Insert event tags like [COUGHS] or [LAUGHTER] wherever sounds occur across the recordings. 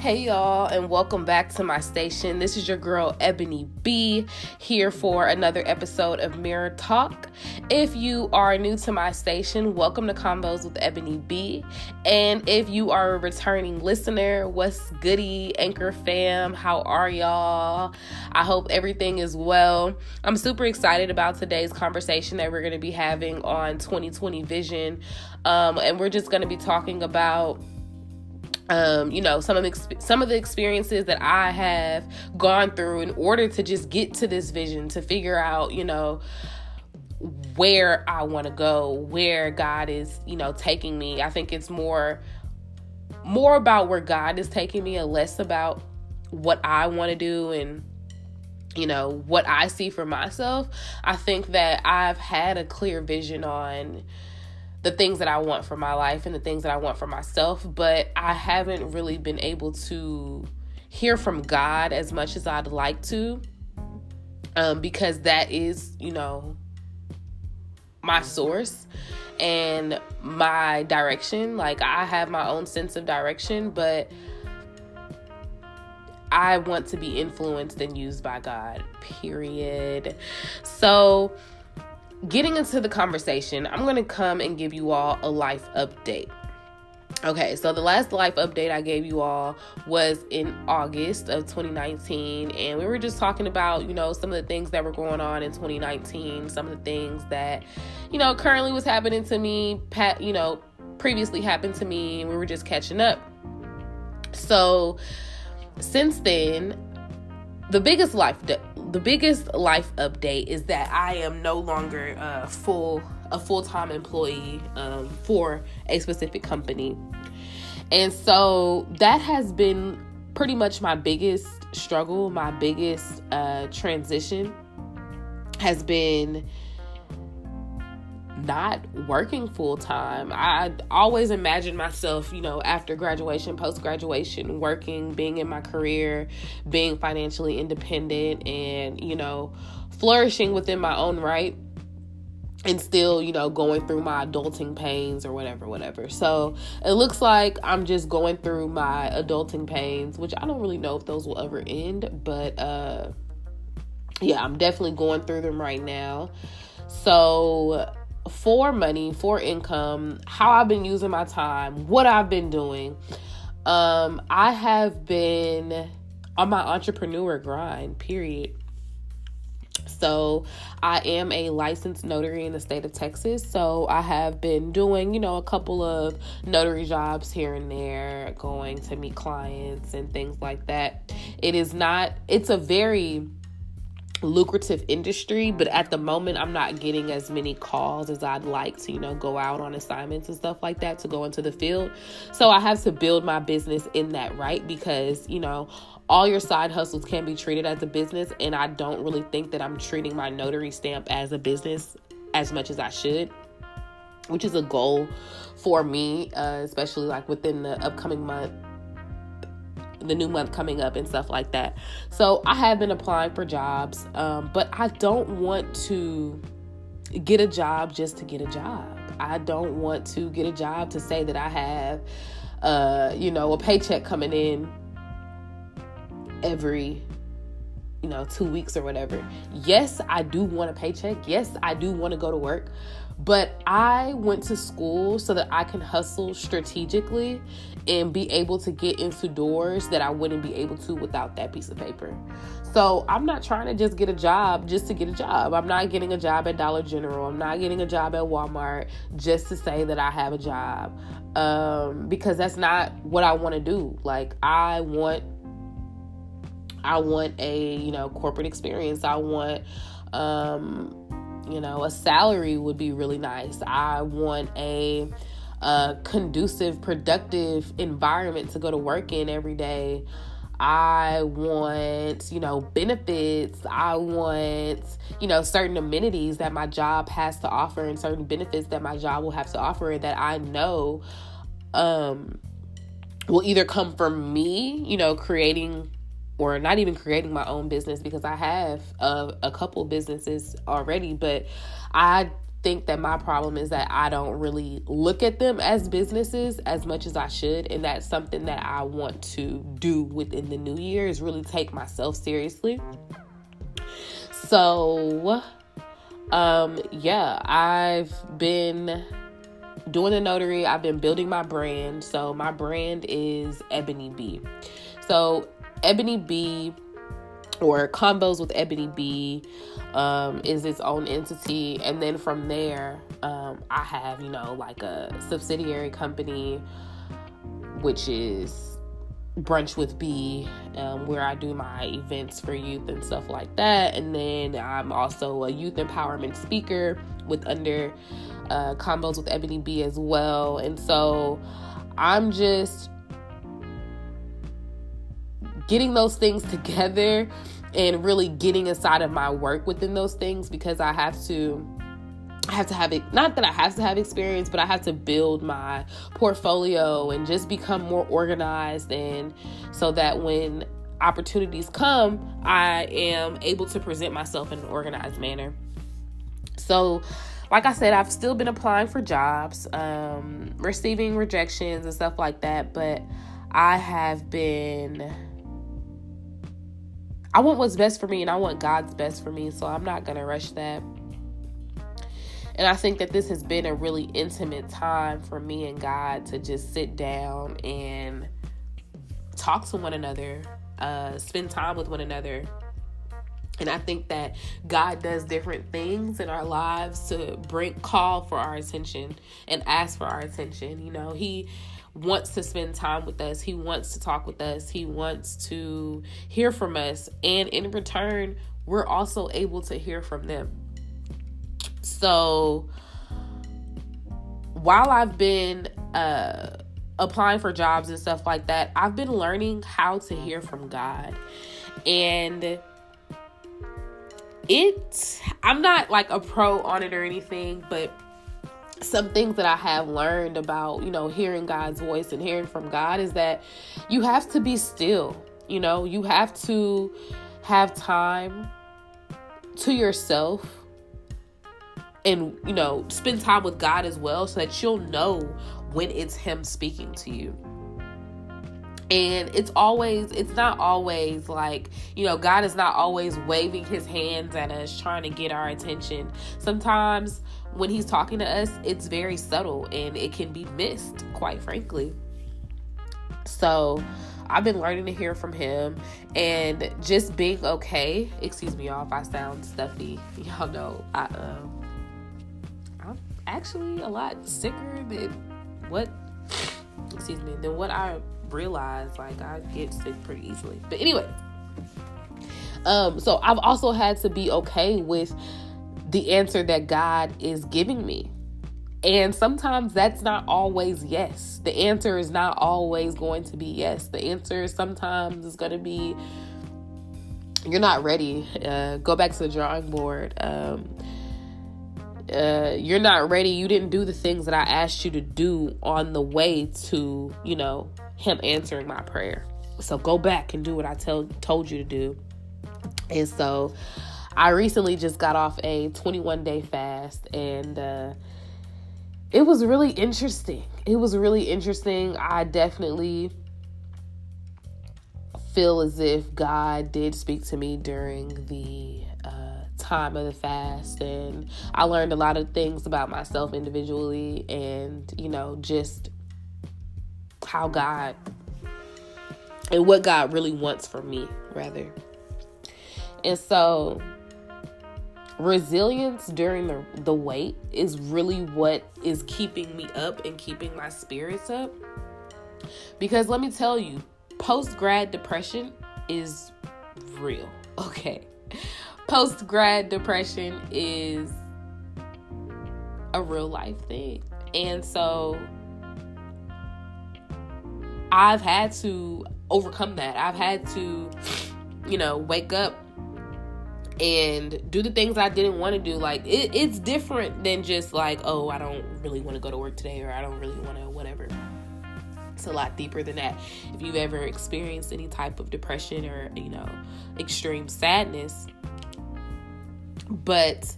Hey y'all, and welcome back to my station. This is your girl Ebony B here for another episode of Mirror Talk. If you are new to my station, welcome to Convos with Ebony B. And if you are a returning listener, what's goody, Anchor fam? How are y'all? I hope everything is well. I'm super excited about today's conversation that we're going to be having on 2020 vision. Um, and we're just going to be talking about um, you know some of the some of the experiences that I have gone through in order to just get to this vision to figure out you know where I want to go where God is you know taking me. I think it's more more about where God is taking me and less about what I want to do and you know what I see for myself. I think that I've had a clear vision on the things that I want for my life and the things that I want for myself, but I haven't really been able to hear from God as much as I'd like to. Um, because that is, you know, my source and my direction. Like I have my own sense of direction, but I want to be influenced and used by God. Period. So getting into the conversation, I'm going to come and give you all a life update. Okay, so the last life update I gave you all was in August of 2019, and we were just talking about, you know, some of the things that were going on in 2019, some of the things that, you know, currently was happening to me, pat, you know, previously happened to me, and we were just catching up. So, since then, the biggest life the biggest life update is that I am no longer uh, full a full time employee um, for a specific company, and so that has been pretty much my biggest struggle, my biggest uh, transition has been not working full time. I always imagined myself, you know, after graduation, post graduation, working, being in my career, being financially independent, and, you know, flourishing within my own right. And still, you know, going through my adulting pains or whatever, whatever. So it looks like I'm just going through my adulting pains, which I don't really know if those will ever end, but uh yeah, I'm definitely going through them right now. So for money, for income, how I've been using my time, what I've been doing. Um, I have been on my entrepreneur grind, period. So, I am a licensed notary in the state of Texas. So, I have been doing, you know, a couple of notary jobs here and there, going to meet clients and things like that. It is not, it's a very lucrative industry but at the moment i'm not getting as many calls as i'd like to you know go out on assignments and stuff like that to go into the field. So i have to build my business in that right? Because you know all your side hustles can be treated as a business and i don't really think that i'm treating my notary stamp as a business as much as i should which is a goal for me uh, especially like within the upcoming month the new month coming up and stuff like that. So I have been applying for jobs, um, but I don't want to get a job just to get a job. I don't want to get a job to say that I have, uh, you know, a paycheck coming in every you know, two weeks or whatever. Yes, I do want a paycheck. Yes, I do want to go to work. But I went to school so that I can hustle strategically and be able to get into doors that I wouldn't be able to without that piece of paper. So I'm not trying to just get a job just to get a job. I'm not getting a job at Dollar General. I'm not getting a job at Walmart just to say that I have a job. Um, because that's not what I want to do. Like I want I want a, you know, corporate experience. I want um you know, a salary would be really nice. I want a, a conducive, productive environment to go to work in every day. I want, you know, benefits. I want, you know, certain amenities that my job has to offer and certain benefits that my job will have to offer that I know um will either come from me, you know, creating or not even creating my own business because I have a, a couple businesses already, but I think that my problem is that I don't really look at them as businesses as much as I should. And that's something that I want to do within the new year is really take myself seriously. So, um, yeah, I've been doing the notary, I've been building my brand. So, my brand is Ebony B. So, Ebony B or convos with Ebony B um, is its own entity. And then from there, um, I have, you know, like a subsidiary company, which is Brunch with B, um, where I do my events for youth and stuff like that. And then I'm also a youth empowerment speaker with under uh, Convos with Ebony B as well. And so I'm just getting those things together and really getting inside of my work within those things because I have to I have to have it not that I have to have experience, but I have to build my portfolio and just become more organized and so that when opportunities come, I am able to present myself in an organized manner. So like I said, I've still been applying for jobs, um, receiving rejections and stuff like that, but I have been I want what's best for me and I want God's best for me, so I'm not going to rush that. And I think that this has been a really intimate time for me and God to just sit down and talk to one another, uh, spend time with one another. And I think that God does different things in our lives to bring call for our attention and ask for our attention. You know, He wants to spend time with us. He wants to talk with us. He wants to hear from us. And in return, we're also able to hear from them. So while I've been uh, applying for jobs and stuff like that, I've been learning how to hear from God. And it, I'm not like a pro on it or anything, but some things that I have learned about, you know, hearing God's voice and hearing from God is that you have to be still. You know, you have to have time to yourself and, you know, spend time with God as well so that you'll know when it's Him speaking to you. And it's always, it's not always like, you know, God is not always waving his hands at us trying to get our attention. Sometimes when he's talking to us, it's very subtle and it can be missed, quite frankly. So, I've been learning to hear from him and just being okay. Excuse me, y'all, if I sound stuffy. [LAUGHS] Y'all know I um I'm actually a lot sicker than what excuse me, than what I realized. Like I get sick pretty easily. But anyway. Um, so I've also had to be okay with the answer that God is giving me. And sometimes that's not always yes. The answer is not always going to be yes. The answer sometimes is going to be you're not ready. Uh, go back to the drawing board. Um, uh, you're not ready. You didn't do the things that I asked you to do on the way to, you know, him answering my prayer. So go back and do what I tell told you to do. And so I recently just got off a 21 day fast and uh, it was really interesting. It was really interesting. I definitely feel as if God did speak to me during the uh, time of the fast, and I learned a lot of things about myself individually, and you know, just how God and what God really wants for me, rather. And so resilience during the, the wait is really what is keeping me up and keeping my spirits up. Because let me tell you, post grad depression is real. [LAUGHS] Okay. Post grad depression is a real life thing. And so I've had to overcome that. I've had to, you know, wake up and do the things I didn't want to do. Like it, it's different than just like, oh, I don't really want to go to work today, or I don't really want to whatever. It's a lot deeper than that. If you've ever experienced any type of depression or you know extreme sadness, but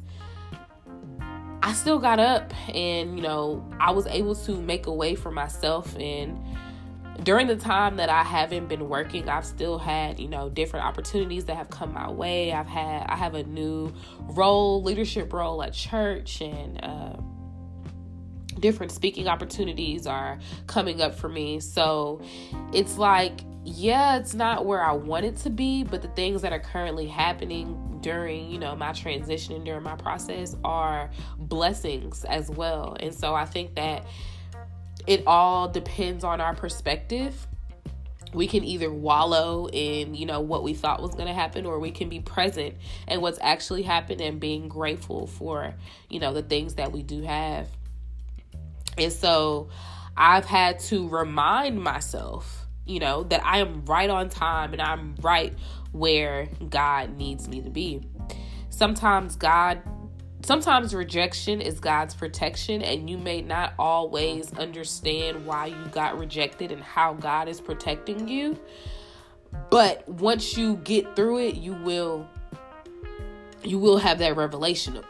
I still got up and, you know, I was able to make a way for myself. And during the time that I haven't been working, I've still had, you know, different opportunities that have come my way. I've had, I have a new role, leadership role at church, and, uh, different speaking opportunities are coming up for me. So it's like, yeah, it's not where I want it to be, but the things that are currently happening during you know my transition and during my process are blessings as well and so i think that it all depends on our perspective we can either wallow in you know what we thought was going to happen or we can be present and what's actually happened and being grateful for you know the things that we do have and so i've had to remind myself you know that i am right on time and i'm right where God needs me to be. Sometimes God sometimes rejection is God's protection, and you may not always understand why you got rejected and how God is protecting you. But once you get through it, you will you will have that revelation of,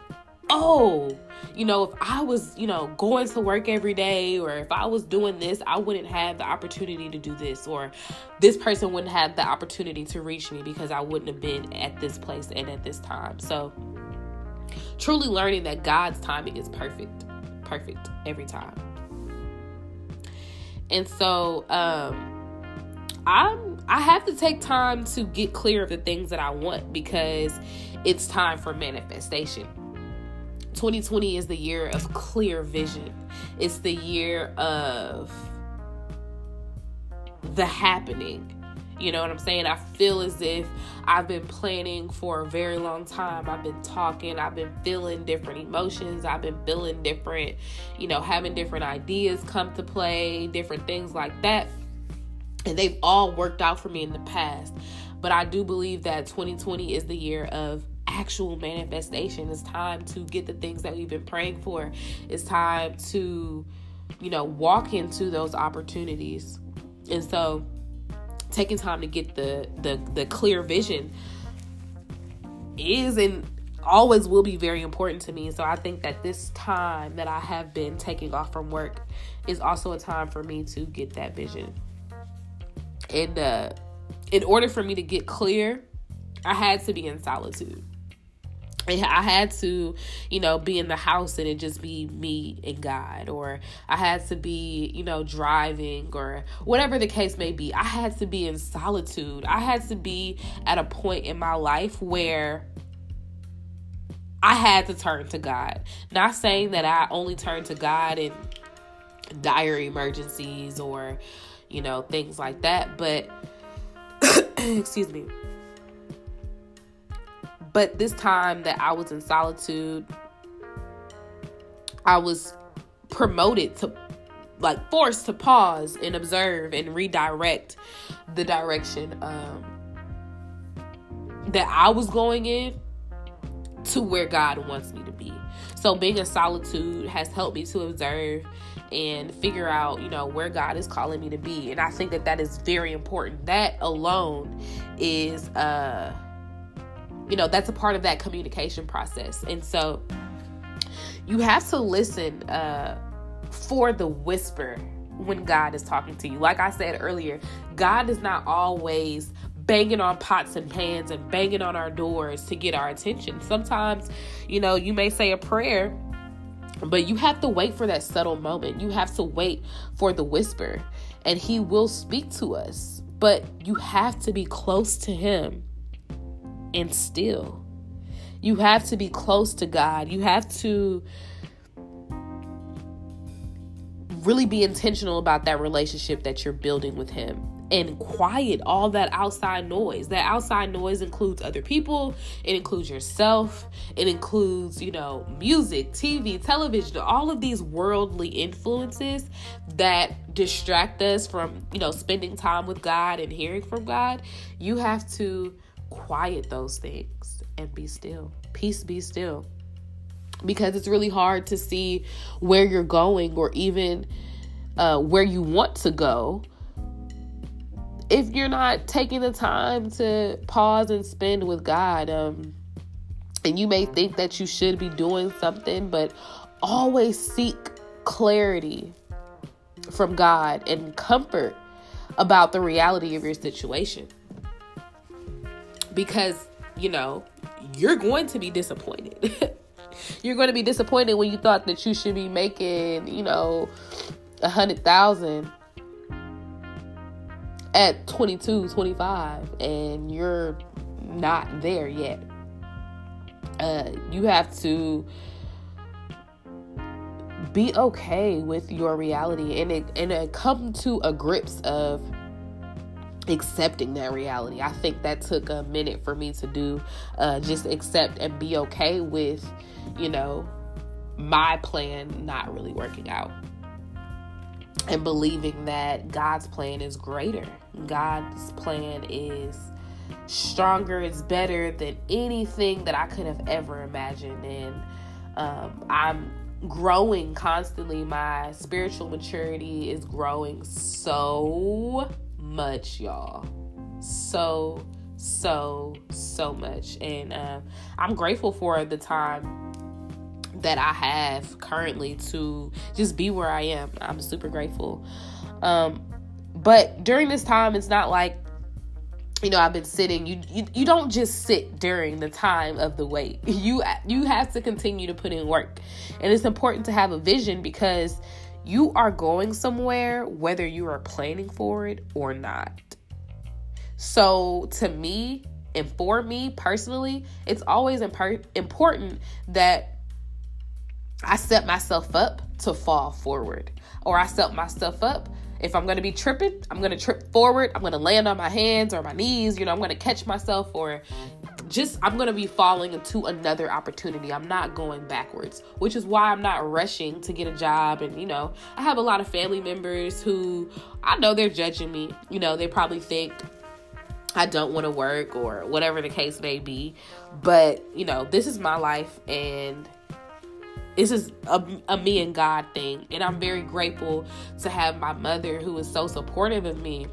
oh, you know, if I was, you know, going to work every day or if I was doing this, I wouldn't have the opportunity to do this or this person wouldn't have the opportunity to reach me because I wouldn't have been at this place and at this time. So, truly learning that God's timing is perfect, perfect every time. And so, um, I'm I have to take time to get clear of the things that I want because it's time for manifestation 2020 is the year of clear vision. It's the year of the happening. You know what I'm saying? I feel as if I've been planning for a very long time. I've been talking, I've been feeling different emotions, I've been feeling different, you know, having different ideas come to play, different things like that. And they've all worked out for me in the past. But I do believe that 2020 is the year of actual manifestation. It's time to get the things that we've been praying for. It's time to, you know, walk into those opportunities. And so taking time to get the the the clear vision is and always will be very important to me. So I think that this time that I have been taking off from work is also a time for me to get that vision. And uh in order for me to get clear, I had to be in solitude. [LAUGHS] I had to, you know, be in the house and it just be me and God, or I had to be, you know, driving or whatever the case may be. I had to be in solitude. I had to be at a point in my life where I had to turn to God. Not saying that I only turn to God in dire emergencies or, you know, things like that, but [COUGHS] excuse me but this time that I was in solitude, I was promoted to like forced to pause and observe and redirect the direction um, that I was going in to where God wants me to be. So being in solitude has helped me to observe and figure out, you know, where God is calling me to be. And I think that that is very important. That alone is uh you know that's a part of that communication process. And so you have to listen uh, for the whisper when god is talking to you. Like i said earlier god is not always banging on pots and pans and banging on our doors to get our attention. Sometimes you know you may say a prayer but you have to wait for that subtle moment. You have to wait for the whisper and he will speak to us. But you have to be close to him and still. You have to be close to God. You have to really be intentional about that relationship that you're building with Him and quiet all that outside noise. That outside noise includes other people, it includes yourself, it includes, you know, music, TV, television, all of these worldly influences that distract us from, you know, spending time with God and hearing from God. You have to quiet those things and be still. Peace be still. Because it's really hard to see where you're going or even uh, where you want to go if you're not taking the time to pause and spend with God. Um, and you may think that you should be doing something, but always seek clarity from God and comfort about the reality of your situation. Because, you know, you're going to be disappointed. [LAUGHS] you're going to be disappointed when you thought that you should be making, you know, a hundred thousand at 22, 25, and you're not there yet. Uh, you have to be okay with your reality and it, and it come to a grips of accepting that reality. I think that took a minute for me to do. Uh, just accept and be okay with, you know, my plan not really working out. And believing that God's plan is greater. God's plan is stronger, it's better than anything that I could have ever imagined. And um, I'm growing constantly. My spiritual maturity is growing so much, y'all. So, so, so much. And uh, I'm grateful for the time that I have currently to just be where I am. I'm super grateful. Um, but during this time, it's not like you know i've been sitting you, you you don't just sit during the time of the wait [LAUGHS] you you have to continue to put in work and it's important to have a vision because you are going somewhere whether you are planning for it or not so to me and for me personally it's always imp- important that i set myself up to fall forward or i set myself up if I'm to be tripping, I'm to trip forward. I'm to land on my hands or my knees. You know, I'm to catch myself or just, I'm going to be falling into another opportunity. I'm not going backwards, which is why I'm not rushing to get a job. And, you know, I have a lot of family members who I know they're judging me. You know, they probably think, I don't want to work or whatever the case may be. But, you know, this is my life and this is a, a me and God thing. And I'm very grateful to have my mother who is so supportive of me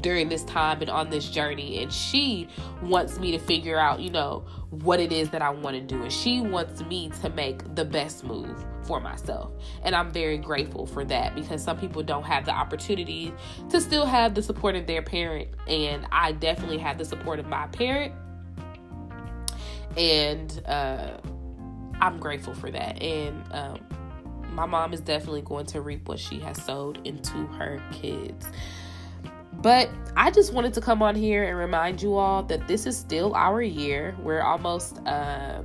during this time and on this journey and she wants me to figure out you know what it is that i want to do and she wants me to make the best move for myself and i'm very grateful for that because some people don't have the opportunity to still have the support of their parent and i definitely have the support of my parent and uh I'm grateful for that. And um, my mom is definitely going to reap what she has sowed into her kids. But I just wanted to come on here and remind you all that this is still our year. We're almost uh,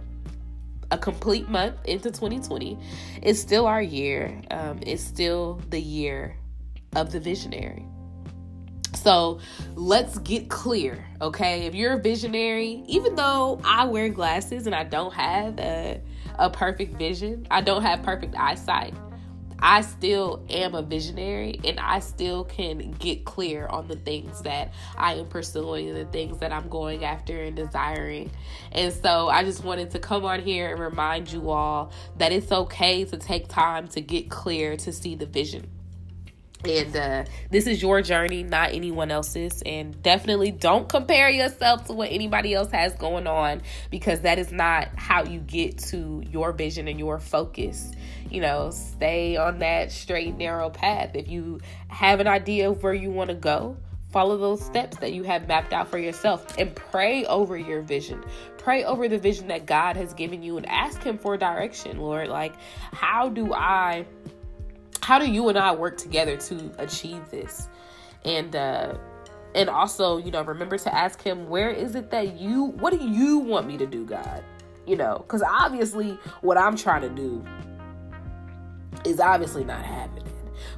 a complete month into 2020. It's still our year. Um, it's still the year of the visionary. So let's get clear, okay? If you're a visionary, even though I wear glasses and I don't have a a perfect vision. I don't have perfect eyesight. I still am a visionary and I still can get clear on the things that I am pursuing and the things that I'm going after and desiring. And so I just wanted to come on here and remind you all that it's okay to take time to get clear to see the vision and uh, this is your journey not anyone else's. And definitely don't compare yourself to what anybody else has going on because that is not how you get to your vision and your focus. You know stay on that straight narrow path. If you have an idea of where you want to go follow those steps that you have mapped out for yourself and pray over your vision. Pray over the vision that god has given you and ask him for direction lord. Like how do i how do you and I work together to achieve this? And uh and also, you know, remember to ask him, where is it that you what do you want me to do, God? You know, cuz obviously what I'm trying to do is obviously not happening. [LAUGHS]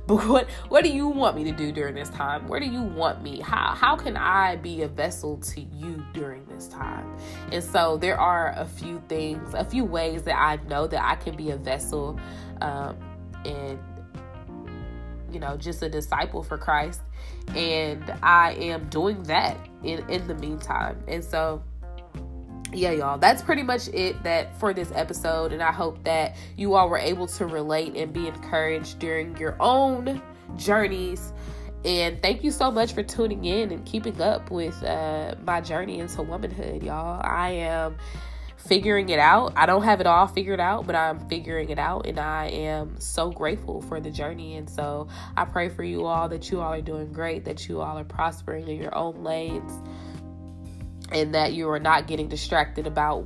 But what what do you want me to do during this time? Where do you want me? How how can I be a vessel to you during this time? And so there are a few things, a few ways that I know that I can be a vessel um, and you know, just a disciple for Christ. And I am doing that in, in the meantime. And so yeah, y'all, that's pretty much it that for this episode. And I hope that you all were able to relate and be encouraged during your own journeys. And thank you so much for tuning in and keeping up with uh, my journey into womanhood, y'all. I am figuring it out. I don't have it all figured out, but I'm figuring it out and I am so grateful for the journey. And so I pray for you all that you all are doing great, that you all are prospering in your own lanes, and that you are not getting distracted about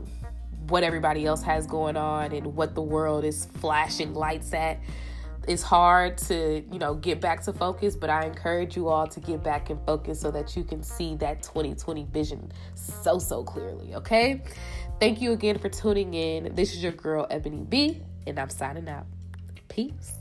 what everybody else has going on and what the world is flashing lights at it's hard to you know get back to focus but i encourage you all to get back and focus so that you can see that 2020 vision so so clearly okay thank you again for tuning in. This is your girl ebony b and i'm signing out. Peace